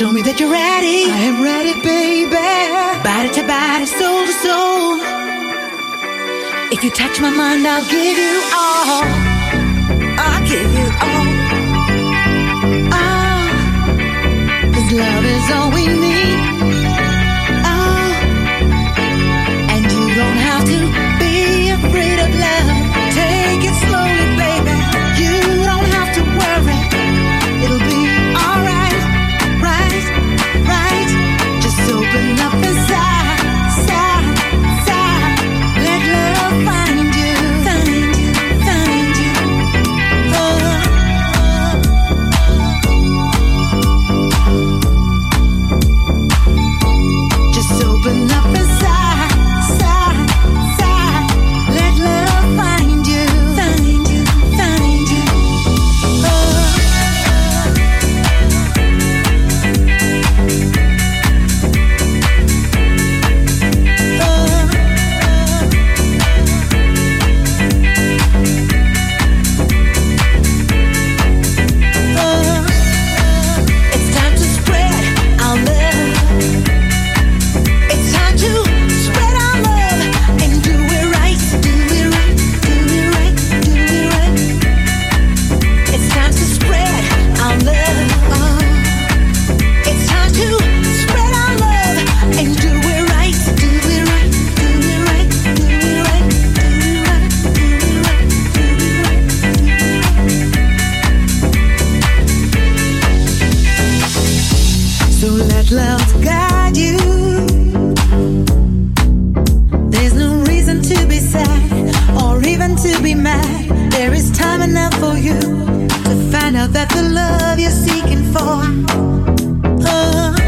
Show me that you're ready. I am ready, baby. Body to body, soul to soul. If you touch my mind, I'll give you all. I'll give you all. Oh, Cause love is all we need. time to be mad. There is time enough for you to find out that the love you're seeking for. Uh-huh.